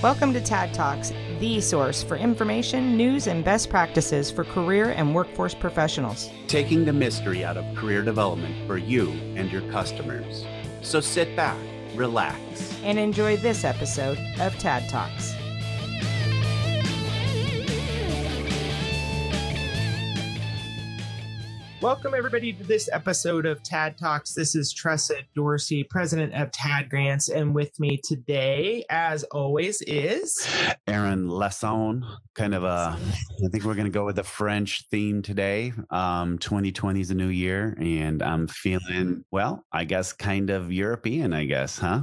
Welcome to TAD Talks, the source for information, news, and best practices for career and workforce professionals. Taking the mystery out of career development for you and your customers. So sit back, relax, and enjoy this episode of TAD Talks. Welcome, everybody, to this episode of TAD Talks. This is Tressa Dorsey, president of TAD Grants. And with me today, as always, is Aaron Lesson. Kind of a, I think we're going to go with the French theme today. Um, 2020 is a new year, and I'm feeling, well, I guess kind of European, I guess, huh?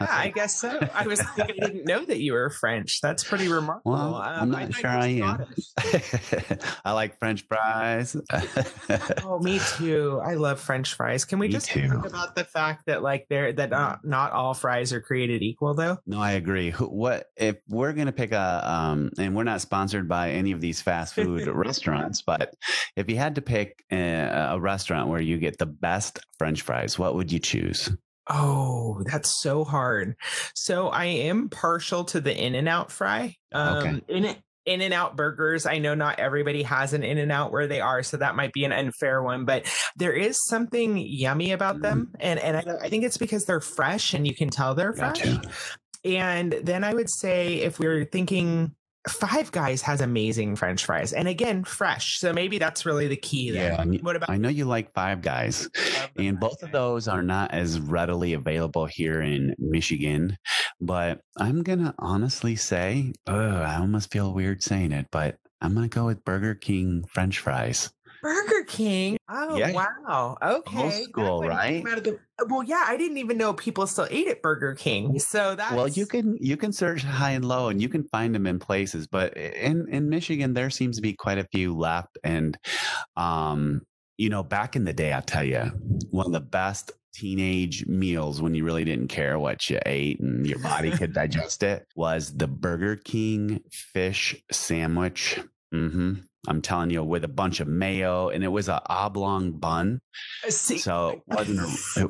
Yeah, I guess so. I was I didn't know that you were French. That's pretty remarkable. Well, I'm not I sure I am. I like French fries. oh, me too. I love French fries. Can we me just too. talk about the fact that like they're that not, not all fries are created equal though? No, I agree. What if we're gonna pick a um and we're not sponsored by any of these fast food restaurants, but if you had to pick a, a restaurant where you get the best French fries, what would you choose? Oh, that's so hard. So I am partial to the In and Out fry. Um, okay. In in and Out burgers. I know not everybody has an In and Out where they are, so that might be an unfair one, but there is something yummy about them. Mm. And, and I, I think it's because they're fresh and you can tell they're fresh. Gotcha. And then I would say if we we're thinking Five Guys has amazing French fries, and again, fresh. So maybe that's really the key. There. Yeah. What about? I know you like Five Guys, and both of those are not as readily available here in Michigan. But I'm gonna honestly say, oh, I almost feel weird saying it, but I'm gonna go with Burger King French fries. Burger King. Oh yeah. wow. Okay. Old school, right? The, well, yeah, I didn't even know people still ate at Burger King. So that well, you can you can search high and low, and you can find them in places. But in in Michigan, there seems to be quite a few left, and um, you know, back in the day, I'll tell you, one of the best teenage meals when you really didn't care what you ate and your body could digest it was the Burger King fish sandwich. Mm-hmm. I'm telling you, with a bunch of mayo, and it was an oblong bun. Uh, see, so it wasn't. A,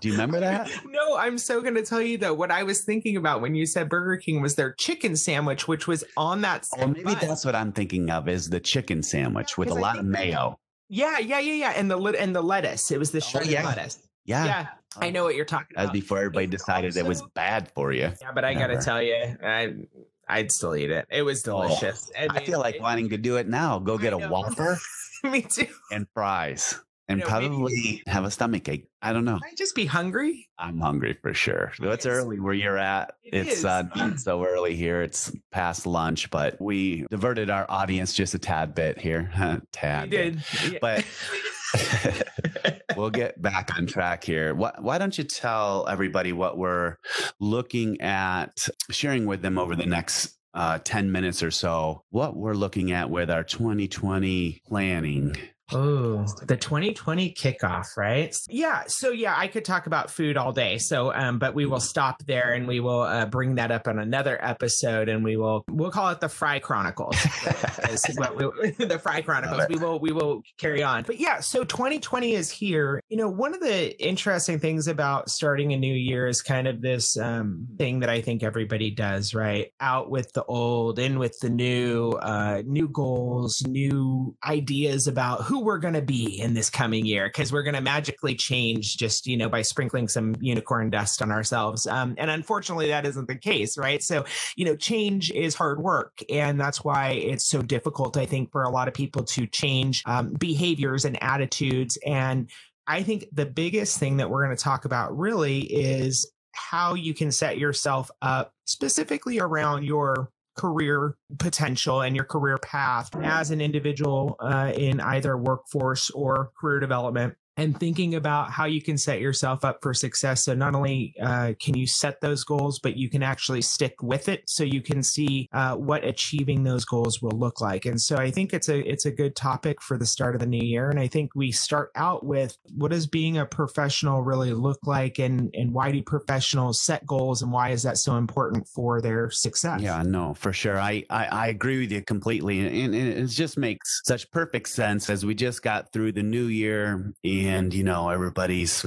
do you remember that? No, I'm so going to tell you though. what I was thinking about when you said Burger King was their chicken sandwich, which was on that. Oh, maybe bun. that's what I'm thinking of is the chicken sandwich yeah, with a lot of mayo. Yeah, yeah, yeah, yeah, and the and the lettuce. It was the oh, shredded oh, yeah. lettuce. Yeah. Yeah. I know what you're talking about. As before everybody decided also, it was bad for you. Yeah, but I got to tell you, I I'd still eat it. It was oh, delicious. Oh, I, mean, I, feel like it, wanting to do it now. Go get a Whopper. Me too. And fries. And know, probably maybe, have a stomach ache. I don't know. I just be hungry. I'm hungry for sure. It's early where you're at. It it's uh, so early here. It's past lunch, but we diverted our audience just a tad bit here. tad. We did. Yeah. But we'll get back on track here. Why, why, don't you tell everybody what we're looking at sharing with them over the next uh, 10 minutes or so, what we're looking at with our 2020 planning Oh, the 2020 kickoff, right? Yeah. So yeah, I could talk about food all day. So, um, but we will stop there and we will uh, bring that up on another episode, and we will we'll call it the Fry Chronicles. we, the Fry Chronicles. We will we will carry on. But yeah, so 2020 is here. You know, one of the interesting things about starting a new year is kind of this um, thing that I think everybody does, right? Out with the old, in with the new, uh, new goals, new ideas about who who we're going to be in this coming year because we're going to magically change just you know by sprinkling some unicorn dust on ourselves. Um, and unfortunately that isn't the case right? So you know change is hard work and that's why it's so difficult i think for a lot of people to change um, behaviors and attitudes. And i think the biggest thing that we're going to talk about really is how you can set yourself up specifically around your career potential and your career path as an individual uh, in either workforce or career development and thinking about how you can set yourself up for success. So not only uh, can you set those goals, but you can actually stick with it, so you can see uh, what achieving those goals will look like. And so I think it's a it's a good topic for the start of the new year. And I think we start out with what does being a professional really look like, and and why do professionals set goals, and why is that so important for their success? Yeah, no, for sure. I I, I agree with you completely, and, and it just makes such perfect sense as we just got through the new year you know everybody's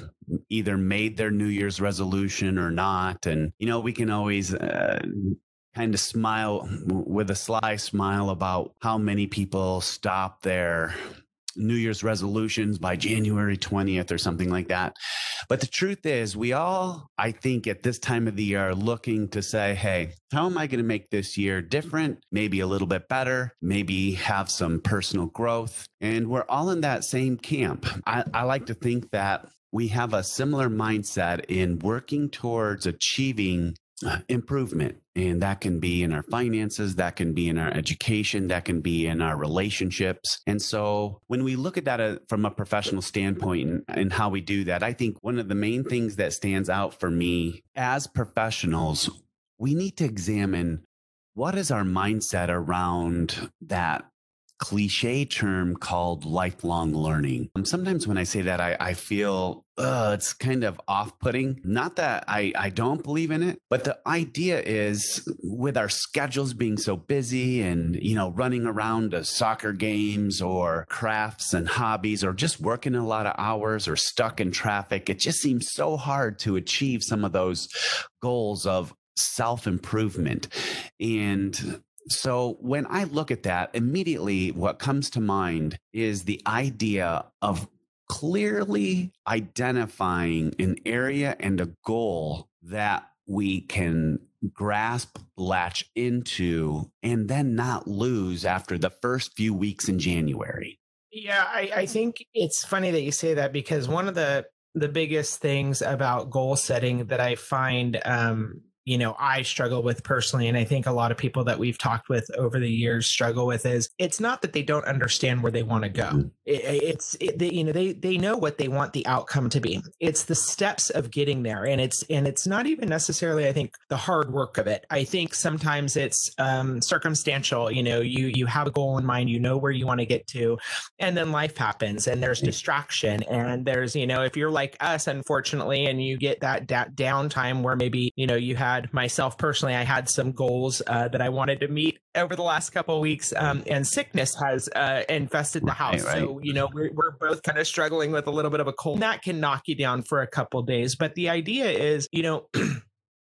either made their new year's resolution or not and you know we can always uh, kind of smile with a sly smile about how many people stop their New Year's resolutions by January 20th or something like that. But the truth is, we all, I think, at this time of the year are looking to say, hey, how am I going to make this year different? Maybe a little bit better, maybe have some personal growth. And we're all in that same camp. I, I like to think that we have a similar mindset in working towards achieving uh, improvement. And that can be in our finances, that can be in our education, that can be in our relationships. And so when we look at that uh, from a professional standpoint and, and how we do that, I think one of the main things that stands out for me as professionals, we need to examine what is our mindset around that cliche term called lifelong learning. Um, sometimes when I say that, I, I feel uh, it's kind of off putting. Not that I, I don't believe in it, but the idea is with our schedules being so busy and, you know, running around to soccer games or crafts and hobbies or just working a lot of hours or stuck in traffic, it just seems so hard to achieve some of those goals of self improvement. And so when I look at that, immediately what comes to mind is the idea of clearly identifying an area and a goal that we can grasp, latch into, and then not lose after the first few weeks in January. Yeah, I, I think it's funny that you say that because one of the the biggest things about goal setting that I find um, you know I struggle with personally, and I think a lot of people that we've talked with over the years struggle with is it's not that they don't understand where they want to go. Mm-hmm. It, it's it, they, you know they they know what they want the outcome to be. It's the steps of getting there, and it's and it's not even necessarily I think the hard work of it. I think sometimes it's um, circumstantial. You know, you you have a goal in mind, you know where you want to get to, and then life happens, and there's distraction, and there's you know if you're like us, unfortunately, and you get that da- downtime where maybe you know you have had myself personally, I had some goals uh, that I wanted to meet over the last couple of weeks, um, and sickness has uh, infested the house. Right, right. So you know we're we're both kind of struggling with a little bit of a cold. That can knock you down for a couple days, but the idea is, you know.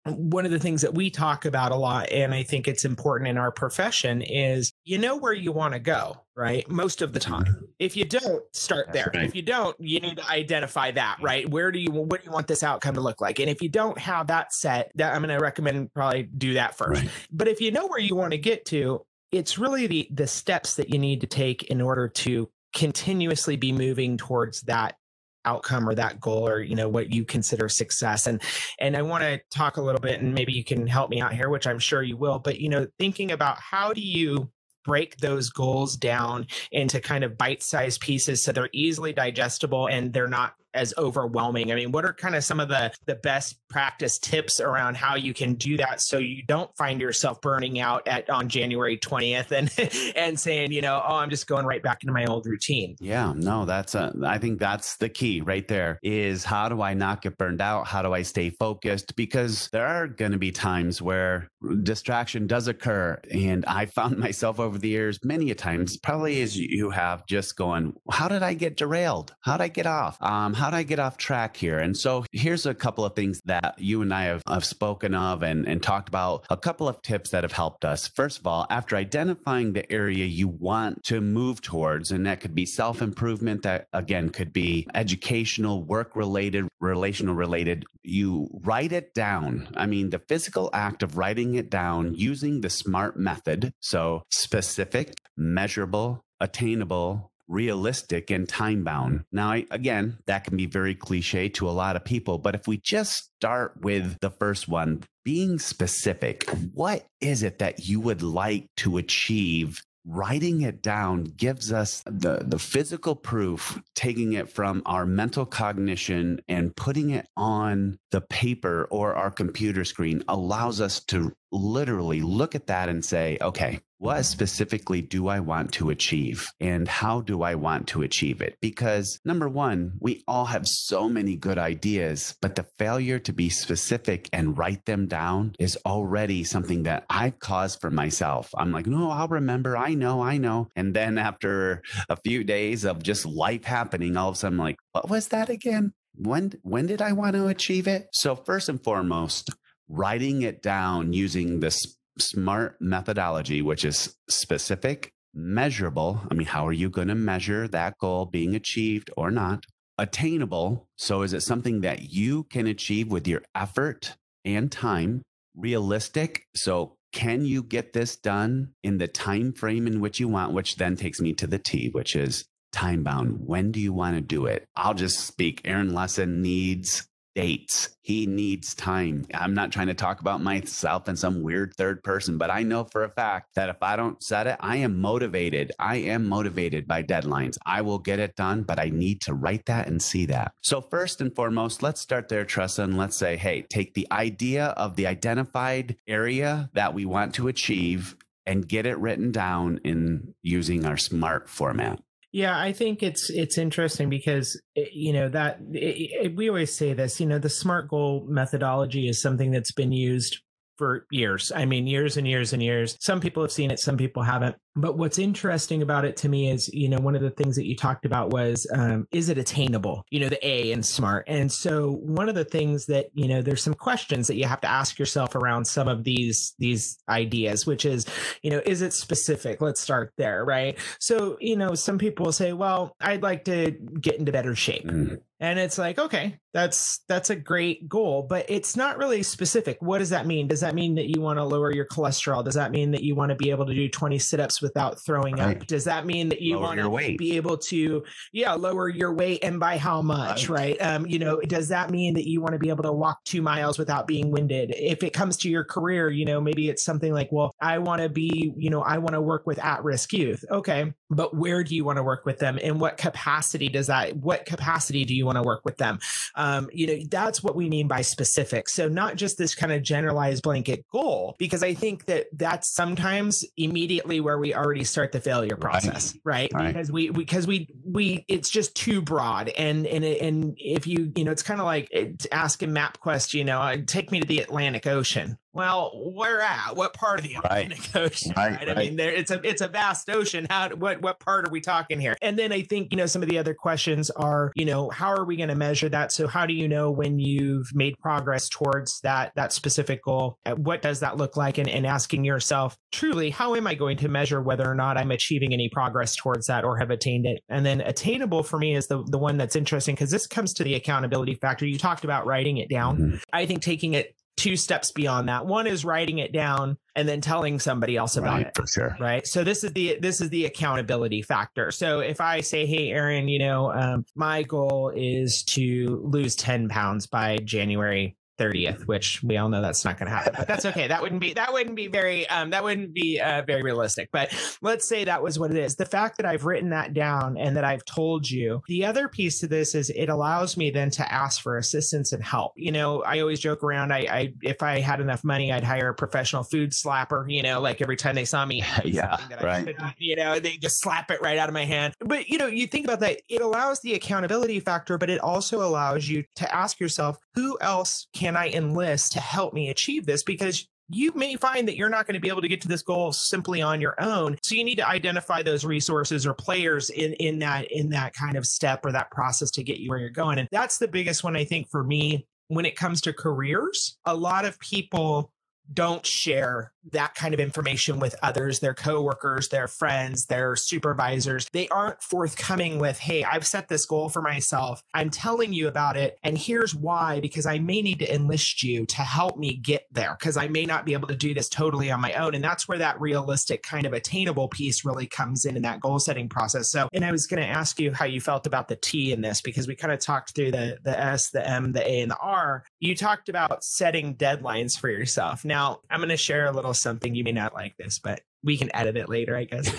one of the things that we talk about a lot and i think it's important in our profession is you know where you want to go right most of the time mm-hmm. if you don't start there right. if you don't you need to identify that right where do you what do you want this outcome to look like and if you don't have that set that i'm going to recommend probably do that first right. but if you know where you want to get to it's really the the steps that you need to take in order to continuously be moving towards that outcome or that goal or you know what you consider success. And and i want to talk a little bit and maybe you can help me out here which i'm sure you will but you know thinking about how do you break those goals down into kind of bite-sized pieces so they're easily digestible and they're not as overwhelming. I mean what are kind of some of the the best practice tips around how you can do that so you don't find yourself burning out at on january 20th and and saying you know oh i'm just going right back into my old routine. Yeah no that's a i think that's the key right there is how do i not get burned out? How do i stay focused? Because there are going to be times where distraction does occur and i found myself over the years many a times probably as you have just going how did i get derailed? How did i get off? Um, how do I get off track here? And so here's a couple of things that you and I have, have spoken of and, and talked about, a couple of tips that have helped us. First of all, after identifying the area you want to move towards, and that could be self improvement, that again could be educational, work related, relational related, you write it down. I mean, the physical act of writing it down using the SMART method. So specific, measurable, attainable, realistic and time bound. Now, again, that can be very cliche to a lot of people, but if we just start with the first one, being specific, what is it that you would like to achieve writing it down gives us the, the physical proof, taking it from our mental cognition and putting it on the paper or our computer screen allows us to literally look at that and say, okay, what specifically do I want to achieve and how do I want to achieve it? Because number one, we all have so many good ideas, but the failure to be specific and write them down is already something that I've caused for myself. I'm like, no, I'll remember. I know, I know. And then after a few days of just life happening, all of a sudden, I'm like, what was that again? When when did I want to achieve it? So first and foremost, writing it down using this SMART methodology, which is specific, measurable. I mean, how are you going to measure that goal being achieved or not? Attainable. So, is it something that you can achieve with your effort and time? Realistic. So, can you get this done in the time frame in which you want? Which then takes me to the T, which is time bound. When do you want to do it? I'll just speak. Aaron Lesson needs dates. He needs time. I'm not trying to talk about myself in some weird third person, but I know for a fact that if I don't set it, I am motivated. I am motivated by deadlines. I will get it done, but I need to write that and see that. So, first and foremost, let's start there, Tressa, and let's say, hey, take the idea of the identified area that we want to achieve and get it written down in using our smart format. Yeah, I think it's it's interesting because eh, you know that it, it, we always say this. You know, the SMART goal methodology is something that's been used for years. I mean, years and years and years. Some people have seen it, some people haven't. But what's interesting about it to me is, you know, one of the things that you talked about was, um, is it attainable? You know, the A and smart. And so one of the things that, you know, there's some questions that you have to ask yourself around some of these, these ideas, which is, you know, is it specific? Let's start there. Right. So, you know, some people say, well, I'd like to get into better shape. Mm-hmm and it's like okay that's that's a great goal but it's not really specific what does that mean does that mean that you want to lower your cholesterol does that mean that you want to be able to do 20 sit-ups without throwing right. up does that mean that you want to be able to yeah lower your weight and by how much right. right? Um you know does that mean that you want to be able to walk two miles without being winded? If it comes to your career you know maybe it's something like well i want to be you know i want to work with at-risk youth. Okay but where do you want to work with them? In what capacity does that what capacity do you want to work with them? Um, you know that's what we mean by specific. So not just this kind of generalized blanket goal because i think that that's sometimes immediately where we already start the failure process right, right? right. because we because we we it's just too broad and and and if you you know it's kind of like eh, asking mapquest you know uh, take me to the atlantic ocean well, where at? What part of the Atlantic right. Ocean? Right, right? I mean, there it's a it's a vast ocean. How what what part are we talking here? And then I think you know some of the other questions are you know how are we going to measure that? So how do you know when you've made progress towards that that specific goal? Uh, what does that look like? And, and asking yourself truly, how am I going to measure whether or not I'm achieving any progress towards that or have attained it? And then attainable for me is the the one that's interesting because this comes to the accountability factor. You talked about writing it down. Mm-hmm. I think taking it two steps beyond that. One is writing it down and then telling somebody else about right, it. For sure. Right. So this is the this is the accountability factor. So if I say, hey Aaron, you know, um, my goal is to lose 10 pounds by January 30th, which we all know that's not going to happen, but that's okay. That wouldn't be, that wouldn't be very, um, that wouldn't be uh, very realistic, but let's say that was what it is. The fact that I've written that down and that I've told you, the other piece to this is it allows me then to ask for assistance and help. You know, I always joke around. I, I if I had enough money, I'd hire a professional food slapper, you know, like every time they saw me, yeah, right. You know, they just slap it right out of my hand. But, you know, you think about that, it allows the accountability factor, but it also allows you to ask yourself, who else can I enlist to help me achieve this? Because you may find that you're not going to be able to get to this goal simply on your own so you need to identify those resources or players in in that in that kind of step or that process to get you where you're going and that's the biggest one i think for me when it comes to careers a lot of people don't share that kind of information with others, their coworkers, their friends, their supervisors. They aren't forthcoming with, hey, I've set this goal for myself. I'm telling you about it. And here's why, because I may need to enlist you to help me get there, because I may not be able to do this totally on my own. And that's where that realistic kind of attainable piece really comes in in that goal setting process. So, and I was going to ask you how you felt about the T in this, because we kind of talked through the, the S, the M, the A, and the R. You talked about setting deadlines for yourself. I'm going to share a little little something. You may not like this, but we can edit it later, I guess.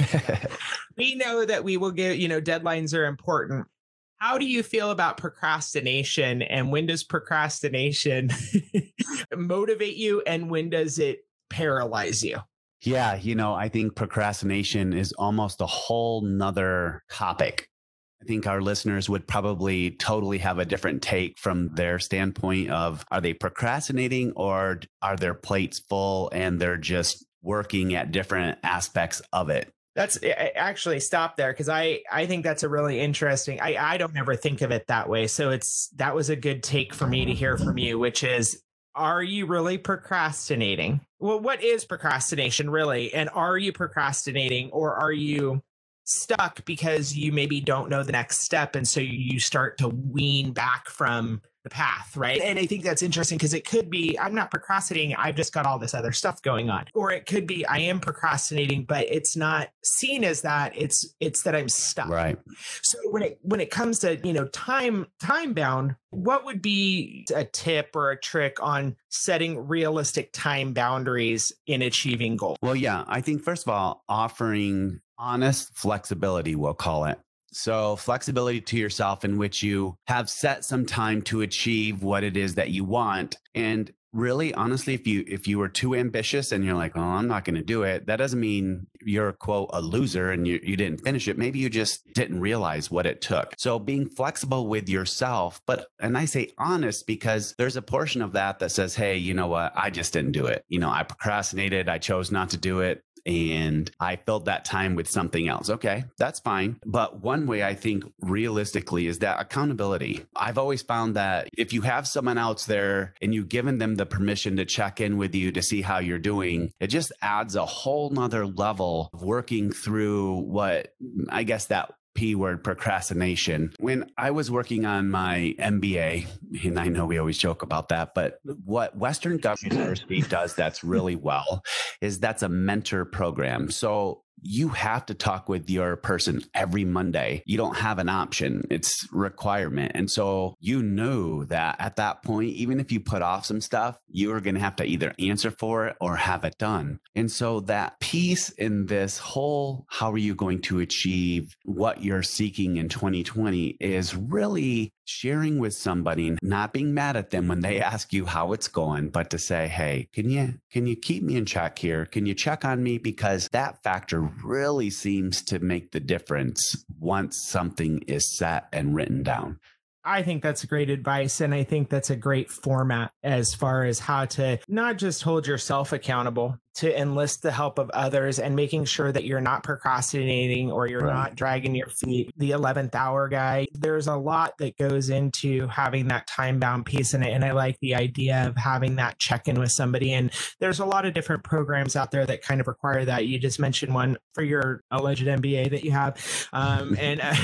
we know that we will give, you know, deadlines are important. How do you feel about procrastination and when does procrastination motivate you and when does it paralyze you? Yeah, you know, I think procrastination is almost a whole nother topic. I think our listeners would probably totally have a different take from their standpoint of are they procrastinating or are their plates full and they're just working at different aspects of it? That's actually stop there because I I think that's a really interesting. I I don't ever think of it that way. So it's that was a good take for me to hear from you, which is are you really procrastinating well, what is procrastination really? And are you procrastinating or are you stuck because you maybe don't know the next step? And so you start to wean back from the path, right? And I think that's interesting because it could be I'm not procrastinating, I've just got all this other stuff going on. Or it could be I am procrastinating, but it's not seen as that. It's it's that I'm stuck. Right. So when it when it comes to, you know, time time bound, what would be a tip or a trick on setting realistic time boundaries in achieving goals? Well, yeah, I think first of all, offering honest flexibility, we'll call it. So, flexibility to yourself in which you have set some time to achieve what it is that you want. And really honestly if you if you were too ambitious and you're like oh i'm not going to do it that doesn't mean you're quote a loser and you, you didn't finish it. Maybe you just didn't realize what it took. So being flexible with yourself but and i say honest because there's a portion of that that says hey you know what? I just didn't do it. You know i procrastinated. I chose not to do it and I filled that time with something else. Okay, that's fine. But one way I think realistically is that accountability. I've always found that if you have someone else there and you've given them the permission to check in with you to see how you're doing, it just adds a whole nother level of working through what I guess that P word procrastination. When I was working on my MBA, and I know we always joke about that, but what Western Governors University does that's really well is that's a mentor program. So you have to talk with your person every Monday. You don't have an option. It's requirement. And so you know that at that point, even if you put off some stuff, you are going to have to either answer for it or have it done. And so that piece in this whole, how are you going to achieve what you're seeking in 2020 is really sharing with somebody not being mad at them when they ask you how it's going but to say hey can you can you keep me in check here can you check on me because that factor really seems to make the difference once something is set and written down I think that's great advice. And I think that's a great format as far as how to not just hold yourself accountable, to enlist the help of others and making sure that you're not procrastinating or you're right. not dragging your feet. The 11th hour guy, there's a lot that goes into having that time bound piece in it. And I like the idea of having that check in with somebody. And there's a lot of different programs out there that kind of require that. You just mentioned one for your alleged MBA that you have. Um, and uh,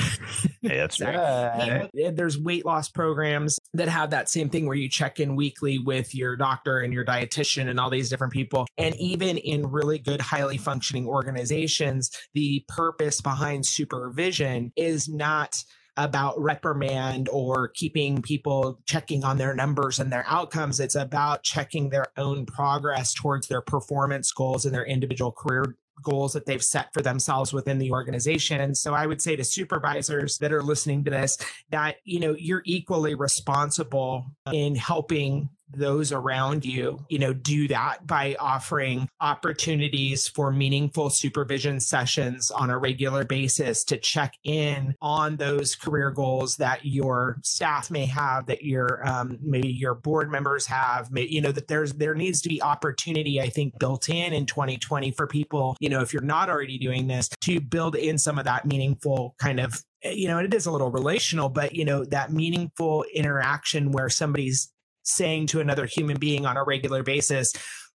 that's right. There's weight loss programs that have that same thing where you check in weekly with your doctor and your dietitian and all these different people. And even even in really good, highly functioning organizations, the purpose behind supervision is not about reprimand or keeping people checking on their numbers and their outcomes. It's about checking their own progress towards their performance goals and their individual career goals that they've set for themselves within the organization. And so I would say to supervisors that are listening to this that, you know, you're equally responsible in helping those around you, you know, do that by offering opportunities for meaningful supervision sessions on a regular basis to check in on those career goals that your staff may have, that your um, maybe your board members have. May, you know, that there's there needs to be opportunity, I think, built in in 2020 for people. You know, if you're not already doing this, to build in some of that meaningful kind of you know, it is a little relational, but you know, that meaningful interaction where somebody's saying to another human being on a regular basis,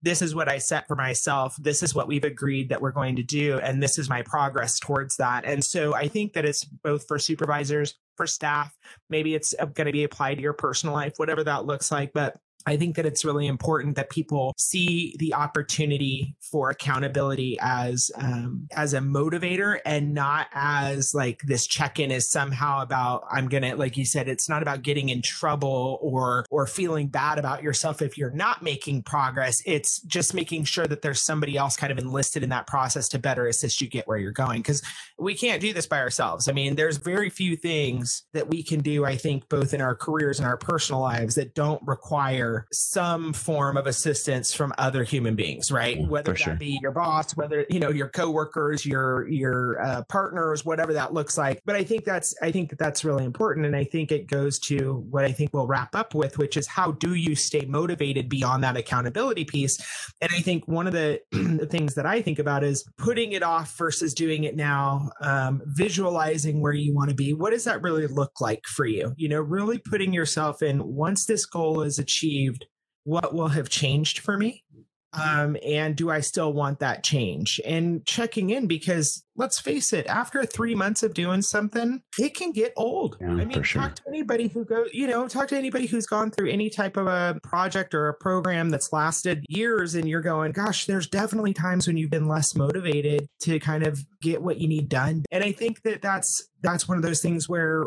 this is what I set for myself. This is what we've agreed that we're going to do. And this is my progress towards that. And so I think that it's both for supervisors, for staff. Maybe it's uh, going to be applied to your personal life, whatever that looks like. But I think that it's really important that people see the opportunity for accountability as um, as a motivator and not as like this check-in is somehow about I'm gonna like you said it's not about getting in trouble or or feeling bad about yourself if you're not making progress. It's just making sure that there's somebody else kind of enlisted in that process to better assist you get where you're going because we can't do this by ourselves. I mean, there's very few things that we can do. I think both in our careers and our personal lives that don't require require some form of assistance from other human beings, right? Mm, whether that be your boss, whether you know your coworkers, your your uh, partners, whatever that looks like. But I think that's I think that that's really important, and I think it goes to what I think we'll wrap up with, which is how do you stay motivated beyond that accountability piece? And I think one of the, the things that I think about is putting it off versus doing it now, um, visualizing where you want to be. What does that really look like for you? You know, really putting yourself in once this goal is achieved achieved, what will have changed for me? Um, and do I still want that change? And checking in because let's face it, after three months of doing something, it can get old. Yeah, I mean, sure. talk to anybody who goes, you know, talk to anybody who's gone through any type of a project or a program that's lasted years, and you're going, gosh, there's definitely times when you've been less motivated to kind of get what you need done. And I think that that's that's one of those things where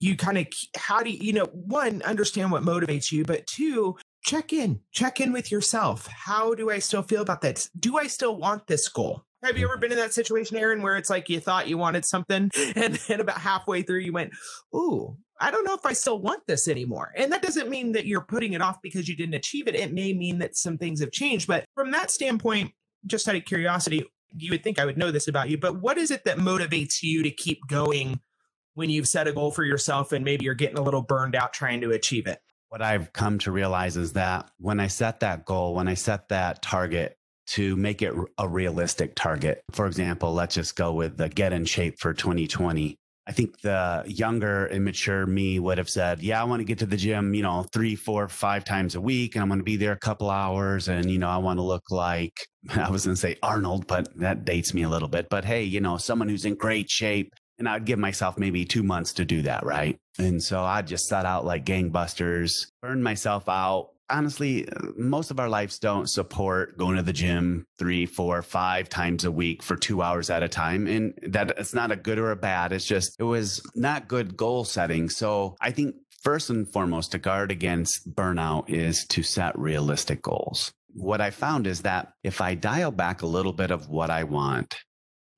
you kind of how do you, you know one understand what motivates you but two check in check in with yourself. How do i still feel about that do i still want this goal? Have you ever been in that situation aaron where it's like you thought you wanted something and then about halfway through you went ooh i don't know if i still want this anymore. And that doesn't mean that you're putting it off because you didn't achieve it. It may mean that some things have changed but from that standpoint just out of curiosity you would think i would know this about you but what is it that motivates you to keep going when you've set a goal for yourself and maybe you're getting a little burned out trying to achieve it? What I've come to realize is that when I set that goal, when I set that target to make it a realistic target, for example, let's just go with the get in shape for 2020. I think the younger, immature me would have said, Yeah, I want to get to the gym, you know, three, four, five times a week, and I'm going to be there a couple hours. And, you know, I want to look like, I was going to say Arnold, but that dates me a little bit. But hey, you know, someone who's in great shape. And I'd give myself maybe two months to do that, right? And so I just set out like gangbusters, burned myself out. Honestly, most of our lives don't support going to the gym three, four, five times a week for two hours at a time. And that it's not a good or a bad. It's just, it was not good goal setting. So I think first and foremost, to guard against burnout is to set realistic goals. What I found is that if I dial back a little bit of what I want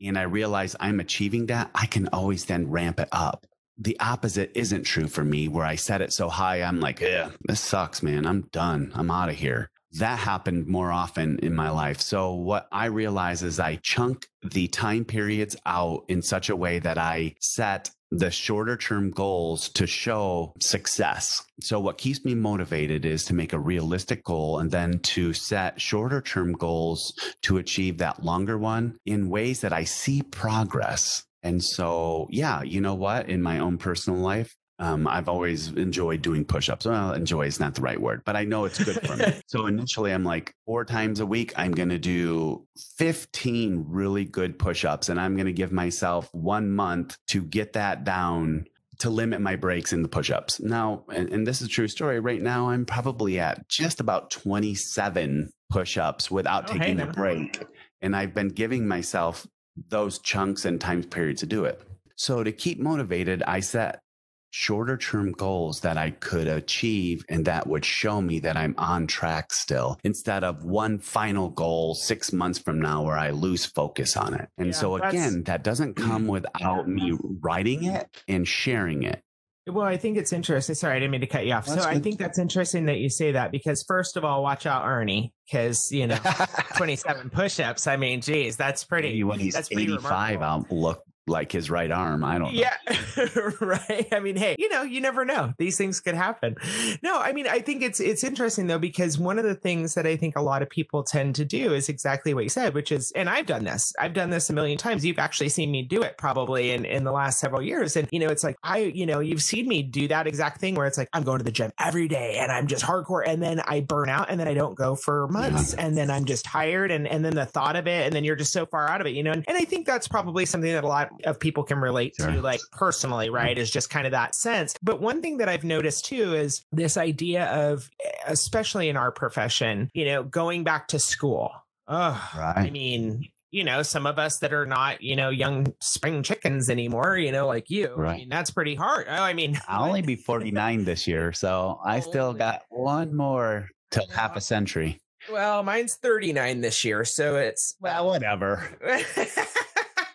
and I realize I'm achieving that, I can always then ramp it up. The opposite isn't true for me, where I set it so high, I'm like, yeah, this sucks, man. I'm done. I'm out of here. That happened more often in my life. So, what I realize is I chunk the time periods out in such a way that I set the shorter term goals to show success. So, what keeps me motivated is to make a realistic goal and then to set shorter term goals to achieve that longer one in ways that I see progress. And so, yeah, you know what? In my own personal life, um, I've always enjoyed doing push-ups. Well, enjoy is not the right word, but I know it's good for me. so initially, I'm like four times a week. I'm going to do 15 really good push-ups, and I'm going to give myself one month to get that down to limit my breaks in the push-ups. Now, and, and this is a true story. Right now, I'm probably at just about 27 push-ups without Oh, hey, taking a break, and I've been giving myself those chunks and time periods to do it. So to keep motivated, I set shorter term goals that I could achieve and that would show me that I'm on track still instead of one final goal six months from now where I lose focus on it. And Yeah, so again, that doesn't mm-hmm. come without me writing it and sharing it. Well, I think it's interesting. Sorry, I didn't mean to cut you off. That's so I think that's interesting that you say that because first of all, watch out, Ernie, because you know, 27 push-ups. I mean, geez, that's pretty. Maybe when he's that's pretty 85, remarkable. I'll look like his right arm. I don't know. Yeah, right. I mean, hey, you know, you never know. These things could happen. No, I mean, I think it's it's interesting though because one of the things that I think a lot of people tend to do is exactly what you said, which is, and I've done this. I've done this a million times. You've actually seen me do it probably in in the last several years, and you know, it's like I, you know, you've seen me do that exact thing where it's like I'm going to the gym every day and I'm just hardcore, and then I burn out, and then I don't go for months, and then I'm just tired, and and then the thought of it, and then you're just so far out of it, you know, and, and I think that's probably something that a lot of people can relate Sure. to, like personally, mm-hmm. right? Is just kind of that sense. But one thing that I've noticed too is this idea of, eh, especially in our profession, you know, going back to school. Oh, right. I mean, you know, some of us that are not, you know, young spring chickens anymore, you know, like you. I Right. mean, that's pretty hard. Oh, I mean, I'll only be 49 this year, so I still got one more till half a century. well, mine's 39 this year. So it's, Well, uh, whatever.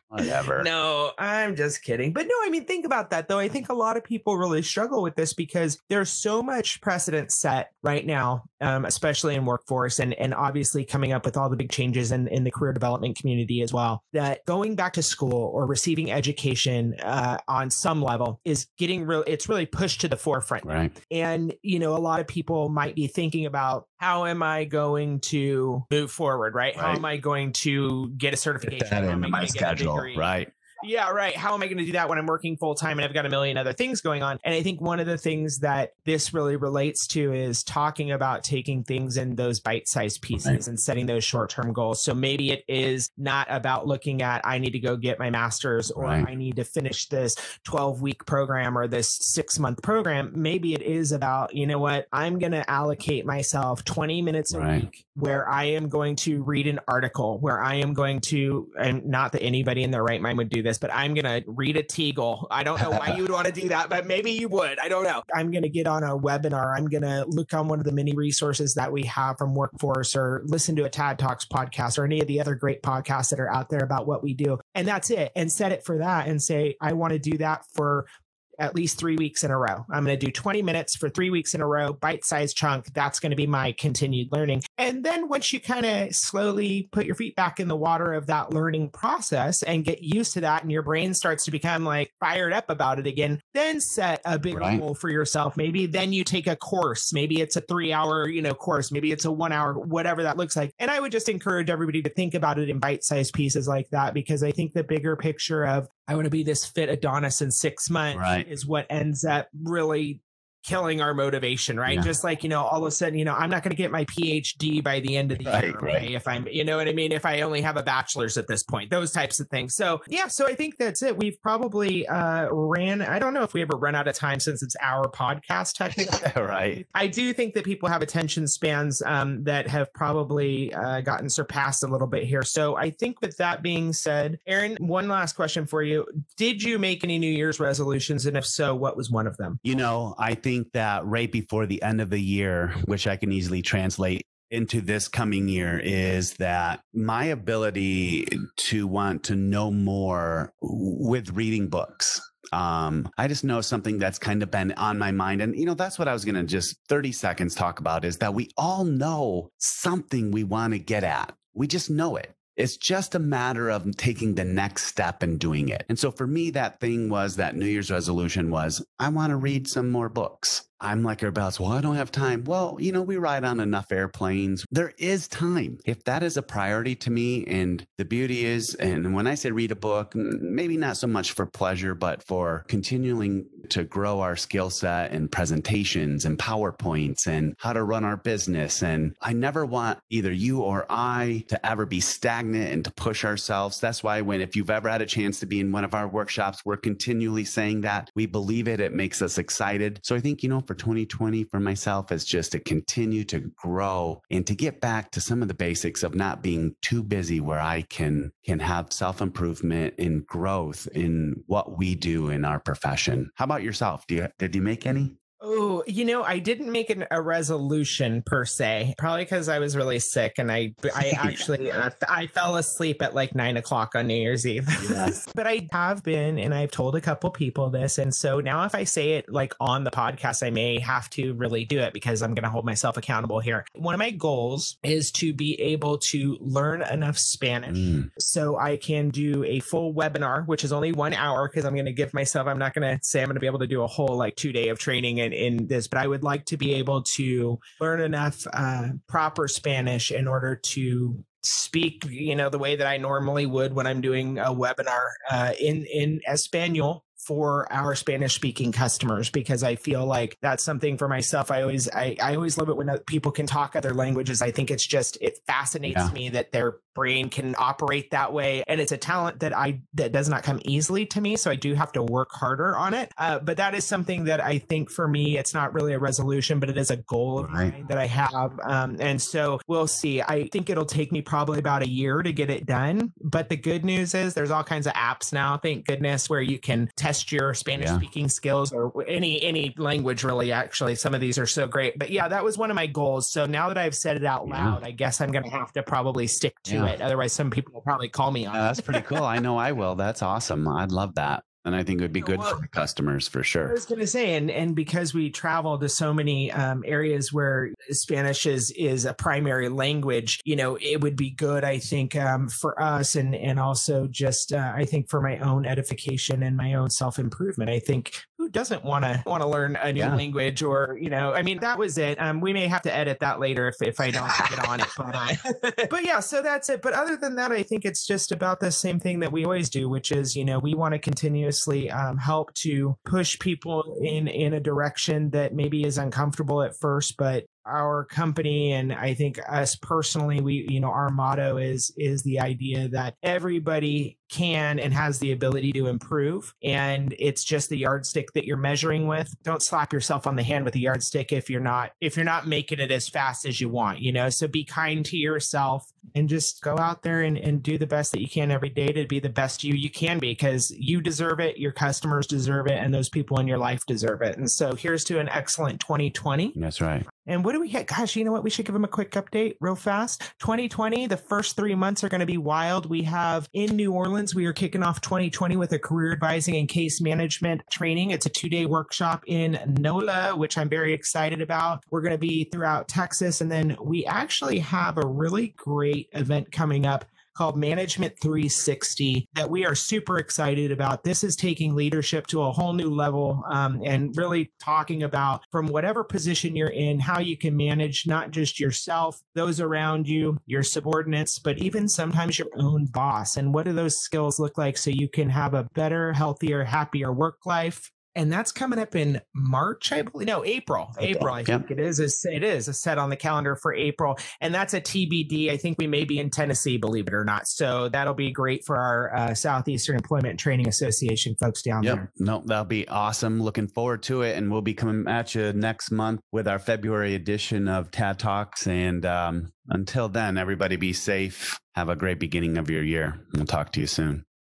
Whatever. No, I'm just kidding. But no, I mean, think about that though. I mm-hmm. think a lot of people really struggle with this because there's so much precedent set right now, um, especially in workforce and, and obviously coming up with all the big changes in, in the career development community as well, that going back to school or receiving education uh, on some level is getting real, it's really pushed to the forefront. Right. And, you know, a lot of people might be thinking about how am I going to move forward, right? How am I going to get a certification? Fit that into my get schedule. Right. Yeah, right. How am I going to do that when I'm working full time and I've got a million other things going on? And I think one of the things that this really relates to is talking about taking things in those bite sized pieces right. and setting those short term goals. So maybe it is not about looking at, I need to go get my master's or right. I need to finish this 12 week program or this six month program. Maybe it is about, you know what, I'm going to allocate myself 20 minutes a right. week where I am going to read an article, where I am going to, and not that anybody in their right mind would do this, but I'm going to read a TEGL. I don't know why you would want to do that, but maybe you would. I don't know. I'm going to get on a webinar. I'm going to look on one of the many resources that we have from Workforce or listen to a TAD Talks podcast or any of the other great podcasts that are out there about what we do. And that's it. And set it for that and say, I want to do that for at least three weeks in a row. I'm going to do 20 minutes for three weeks in a row, bite sized chunk. That's going to be my continued learning. And then once you kind of slowly put your feet back in the water of that learning process and get used to that, and your brain starts to become like fired up about it again, then set a big right. goal for yourself. Maybe then you take a course. Maybe it's a three hour, you know, course. Maybe it's a one hour, whatever that looks like. And I would just encourage everybody to think about it in bite sized pieces like that because I think the bigger picture of I want to be this fit Adonis in six months right. Is what ends up really killing our motivation, right? Yeah. Just like, you know, all of a sudden, you know, I'm not going to get my PhD by the end of the right, year. Right. If I'm, you know what I mean? If I only have a bachelor's at this point, those types of things. So, yeah, so I think that's it. We've probably uh, ran, I don't know if we ever run out of time since it's our podcast, technically. right. I do think that people have attention spans um, that have probably uh, gotten surpassed a little bit here. So, I think with that being said, Aaron, one last question for you. Did you make any New Year's resolutions? And if so, what was one of them? You know, I think think that right before the end of the year, which I can easily translate into this coming year is that my ability to want to know more with reading books um, I just know something that's kind of been on my mind. And, you know, that's what I was going to just 30 seconds talk about is that we all know something we want to get at. We just know it. It's just a matter of taking the next step and doing it. And so for me, that thing was that New Year's resolution was I want to read some more books. I'm like else. Well, I don't have time. Well, you know, we ride on enough airplanes. There is time. If that is a priority to me, and the beauty is, and when I say read a book, maybe not so much for pleasure, but for continuing to grow our skill set and presentations and PowerPoints and how to run our business. And I never want either you or I to ever be stagnant and to push ourselves. That's why when, if you've ever had a chance to be in one of our workshops, we're continually saying that we believe it. It makes us excited. So I think, you know, for 2020 for myself is just to continue to grow and to get back to some of the basics of not being too busy where I can can have self-improvement and growth in what we do in our profession. How about yourself? Do you did you make any? Oh, you know, I didn't make an, a resolution per se, probably because I was really sick and I, I actually, uh, I fell asleep at like nine o'clock on New Year's Eve. Yes. but I have been, and I've told a couple people this, and so now if I say it like on the podcast, I may have to really do it because I'm going to hold myself accountable here. One of my goals is to be able to learn enough Spanish mm. so I can do a full webinar, which is only one hour because I'm going to give myself. I'm not going to say I'm going to be able to do a whole like two day of training and in this, but I would like to be able to learn enough uh, proper Spanish in order to speak, you know, the way that I normally would when I'm doing a webinar uh, in in Espanol for our Spanish speaking customers because I feel like that's something for myself. I always I, I always love it when people can talk other languages. I think it's just it fascinates yeah. me that they're brain can operate that way and it's a talent that i that does not come easily to me so i do have to work harder on it uh, but that is something that i think for me it's not really a resolution but it is a goal of right. mine that i have um, and so we'll see i think it'll take me probably about a year to get it done but the good news is there's all kinds of apps now thank goodness where you can test your spanish yeah. speaking skills or any any language really actually some of these are so great but yeah that was one of my goals so now that i've said it out loud yeah. i guess i'm gonna have to probably stick to yeah it. Otherwise, some people will probably call me on. that's pretty cool. I know I will. That's awesome. I'd love that. And I think it would be good well, for customers for sure. I was going to say, and and because we travel to so many um, areas where Spanish is is a primary language, you know, it would be good, I think, um, for us, and and also just uh, I think for my own edification and my own self improvement. I think who doesn't want to want to learn a new yeah. language or you know, I mean, that was it. Um, we may have to edit that later if if I don't get on it, but uh, but yeah, so that's it. But other than that, I think it's just about the same thing that we always do, which is you know we want to continuously um, help to push people in in a direction that maybe is uncomfortable at first, but our company and I think us personally, we, you know, our motto is, is the idea that everybody can and has the ability to improve. And it's just the yardstick that you're measuring with. Don't slap yourself on the hand with a yardstick if you're not, if you're not making it as fast as you want, you know, so be kind to yourself and just go out there and, and do the best that you can every day to be the best you you can be because you deserve it, your customers deserve it, and those people in your life deserve it. And so here's to an excellent 2020. That's right. And what do we get? Gosh, you know what? We should give them a quick update real fast. 2020, the first three months are going to be wild. We have in New Orleans, we are kicking off 2020 with a career advising and case management training. It's a two day workshop in NOLA, which I'm very excited about. We're going to be throughout Texas. And then we actually have a really great event coming up called Management 360 that we are super excited about. This is taking leadership to a whole new level um, and really talking about from whatever position you're in, how you can manage not just yourself, those around you, your subordinates, but even sometimes your own boss. And what do those skills look like so you can have a better, healthier, happier work life? And that's coming up in March, I believe. No, April. Okay. April, I think it is. It is a set on the calendar for April, and that's a TBD. I think we may be in Tennessee, believe it or not. So that'll be great for our uh, Southeastern Employment Training Association folks down yep. there. No, that'll be awesome. Looking forward to it, and we'll be coming at you next month with our February edition of TAD Talks. And um, until then, everybody be safe. Have a great beginning of your year. We'll talk to you soon.